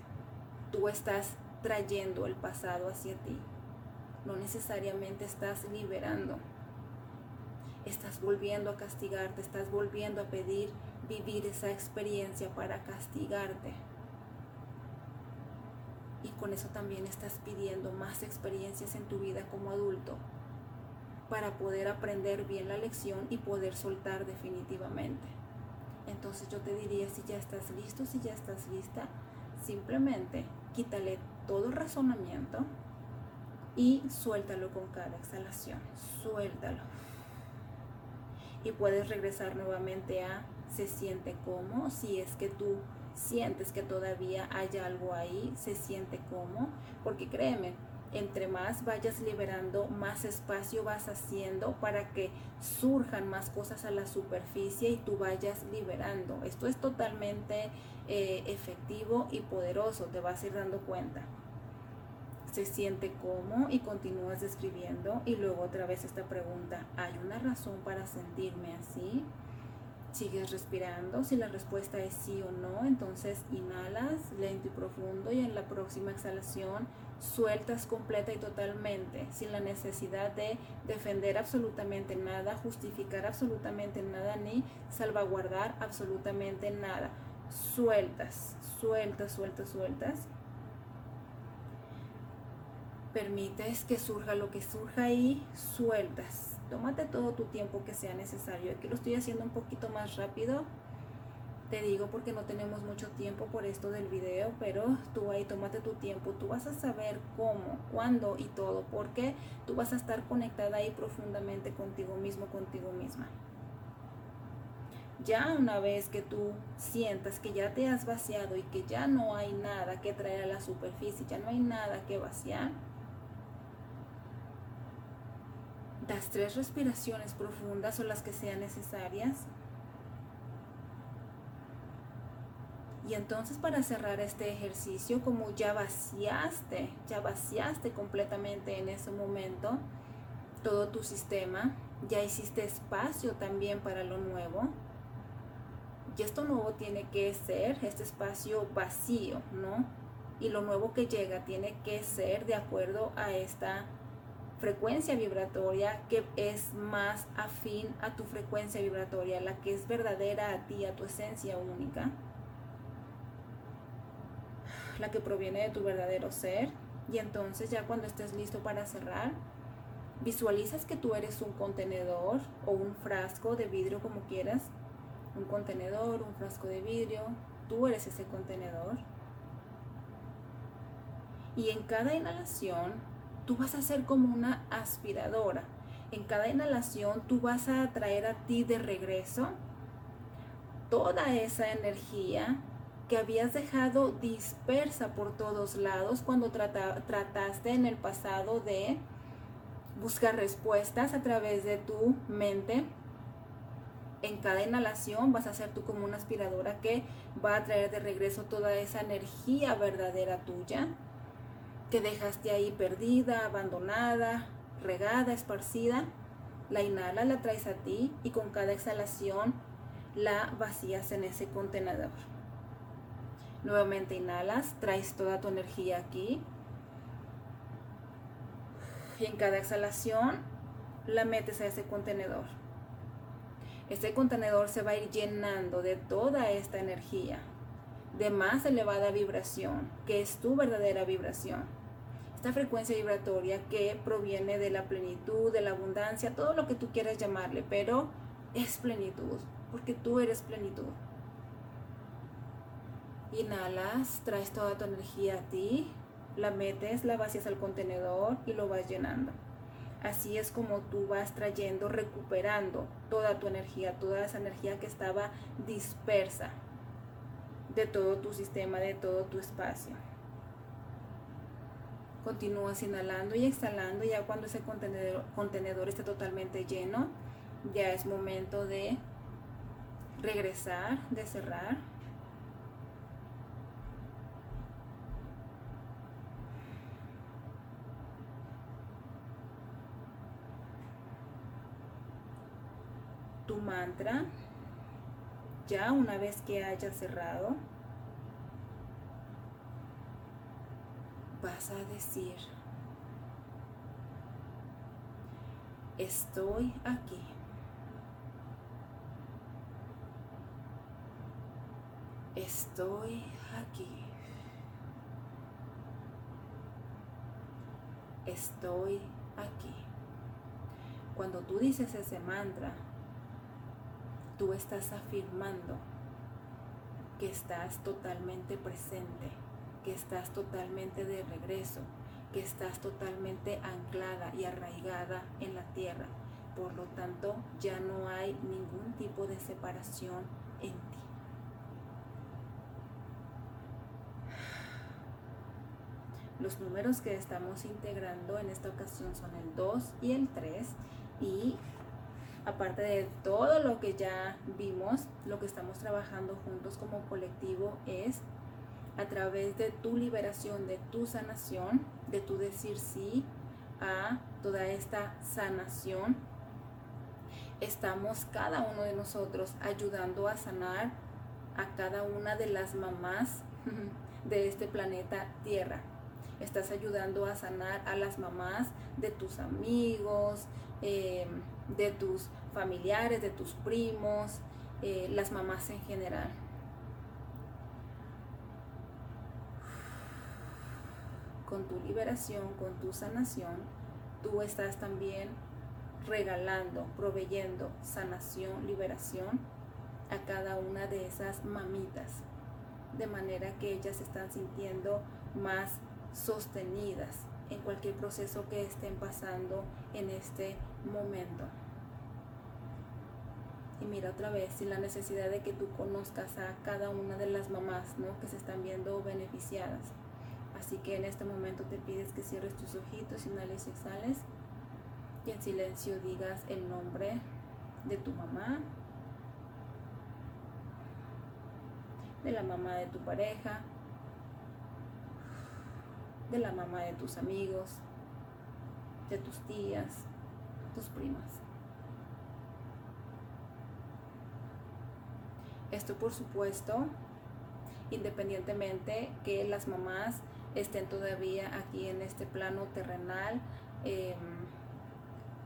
tú estás trayendo el pasado hacia ti. No necesariamente estás liberando. Estás volviendo a castigarte, estás volviendo a pedir vivir esa experiencia para castigarte. Y con eso también estás pidiendo más experiencias en tu vida como adulto para poder aprender bien la lección y poder soltar definitivamente. Entonces yo te diría, si ya estás listo, si ya estás lista, simplemente quítale todo razonamiento y suéltalo con cada exhalación. Suéltalo. Y puedes regresar nuevamente a se siente como, si es que tú sientes que todavía hay algo ahí, se siente como, porque créeme, entre más vayas liberando, más espacio vas haciendo para que surjan más cosas a la superficie y tú vayas liberando. Esto es totalmente eh, efectivo y poderoso, te vas a ir dando cuenta. Se siente como y continúas describiendo y luego otra vez esta pregunta, ¿hay una razón para sentirme así? Sigues respirando, si la respuesta es sí o no, entonces inhalas lento y profundo y en la próxima exhalación sueltas completa y totalmente, sin la necesidad de defender absolutamente nada, justificar absolutamente nada, ni salvaguardar absolutamente nada. Sueltas, sueltas, sueltas, sueltas. Permites que surja lo que surja y sueltas. Tómate todo tu tiempo que sea necesario. Aquí lo estoy haciendo un poquito más rápido te digo porque no tenemos mucho tiempo por esto del video, pero tú ahí tómate tu tiempo, tú vas a saber cómo, cuándo y todo, porque tú vas a estar conectada ahí profundamente contigo mismo, contigo misma. Ya una vez que tú sientas que ya te has vaciado y que ya no hay nada que traer a la superficie, ya no hay nada que vaciar, das tres respiraciones profundas o las que sean necesarias Y entonces para cerrar este ejercicio, como ya vaciaste, ya vaciaste completamente en ese momento todo tu sistema, ya hiciste espacio también para lo nuevo. Y esto nuevo tiene que ser este espacio vacío, ¿no? Y lo nuevo que llega tiene que ser de acuerdo a esta frecuencia vibratoria que es más afín a tu frecuencia vibratoria, la que es verdadera a ti, a tu esencia única la que proviene de tu verdadero ser. Y entonces ya cuando estés listo para cerrar, visualizas que tú eres un contenedor o un frasco de vidrio como quieras. Un contenedor, un frasco de vidrio, tú eres ese contenedor. Y en cada inhalación, tú vas a ser como una aspiradora. En cada inhalación, tú vas a traer a ti de regreso toda esa energía que habías dejado dispersa por todos lados cuando trataste en el pasado de buscar respuestas a través de tu mente. En cada inhalación vas a ser tú como una aspiradora que va a traer de regreso toda esa energía verdadera tuya que dejaste ahí perdida, abandonada, regada, esparcida. La inhala, la traes a ti y con cada exhalación la vacías en ese contenedor. Nuevamente inhalas, traes toda tu energía aquí. Y en cada exhalación la metes a ese contenedor. Este contenedor se va a ir llenando de toda esta energía, de más elevada vibración, que es tu verdadera vibración. Esta frecuencia vibratoria que proviene de la plenitud, de la abundancia, todo lo que tú quieras llamarle, pero es plenitud, porque tú eres plenitud. Inhalas, traes toda tu energía a ti, la metes, la vacías al contenedor y lo vas llenando. Así es como tú vas trayendo, recuperando toda tu energía, toda esa energía que estaba dispersa de todo tu sistema, de todo tu espacio. Continúas inhalando y exhalando, ya cuando ese contenedor, contenedor esté totalmente lleno, ya es momento de regresar, de cerrar. tu mantra, ya una vez que hayas cerrado, vas a decir, estoy aquí. Estoy aquí. Estoy aquí. Cuando tú dices ese mantra, tú estás afirmando que estás totalmente presente, que estás totalmente de regreso, que estás totalmente anclada y arraigada en la tierra. Por lo tanto, ya no hay ningún tipo de separación en ti. Los números que estamos integrando en esta ocasión son el 2 y el 3 y aparte de todo lo que ya vimos, lo que estamos trabajando juntos como colectivo es a través de tu liberación, de tu sanación, de tu decir sí a toda esta sanación. Estamos cada uno de nosotros ayudando a sanar a cada una de las mamás [laughs] de este planeta Tierra. Estás ayudando a sanar a las mamás de tus amigos, eh, de tus familiares, de tus primos, eh, las mamás en general. Con tu liberación, con tu sanación, tú estás también regalando, proveyendo sanación, liberación a cada una de esas mamitas, de manera que ellas están sintiendo más sostenidas en cualquier proceso que estén pasando en este. Y mira otra vez, sin la necesidad de que tú conozcas a cada una de las mamás ¿no? que se están viendo beneficiadas. Así que en este momento te pides que cierres tus ojitos, inhales y exhales. Y en silencio digas el nombre de tu mamá, de la mamá de tu pareja, de la mamá de tus amigos, de tus tías, tus primas. Esto por supuesto, independientemente que las mamás estén todavía aquí en este plano terrenal, em,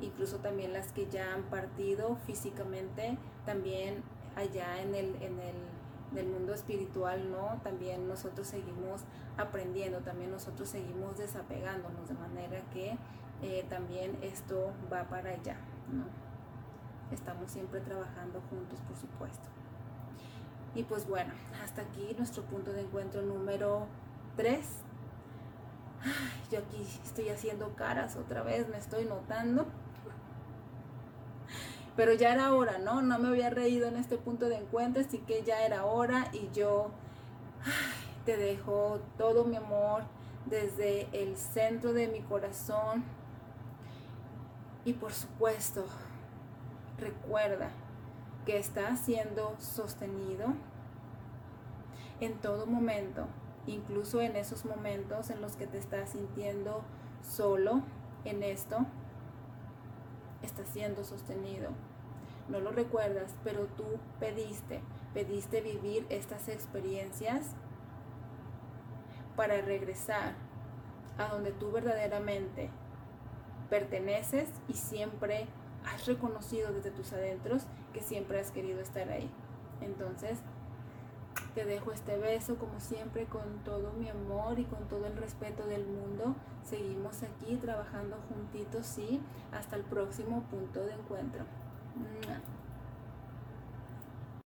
incluso también las que ya han partido físicamente, también allá en el, en el del mundo espiritual, ¿no? También nosotros seguimos aprendiendo, también nosotros seguimos desapegándonos, de manera que eh, también esto va para allá, ¿no? Estamos siempre trabajando juntos, por supuesto. Y pues bueno, hasta aquí nuestro punto de encuentro número 3. yo aquí estoy haciendo caras otra vez, me estoy notando. Pero ya era hora, ¿no? No me había reído en este punto de encuentro, así que ya era hora y yo te dejo todo mi amor desde el centro de mi corazón. Y por supuesto, recuerda que estás siendo sostenido en todo momento, incluso en esos momentos en los que te estás sintiendo solo en esto, estás siendo sostenido. No lo recuerdas, pero tú pediste, pediste vivir estas experiencias para regresar a donde tú verdaderamente perteneces y siempre has reconocido desde tus adentros que siempre has querido estar ahí. Entonces, te dejo este beso como siempre con todo mi amor y con todo el respeto del mundo. Seguimos aquí trabajando juntitos, sí. Hasta el próximo punto de encuentro.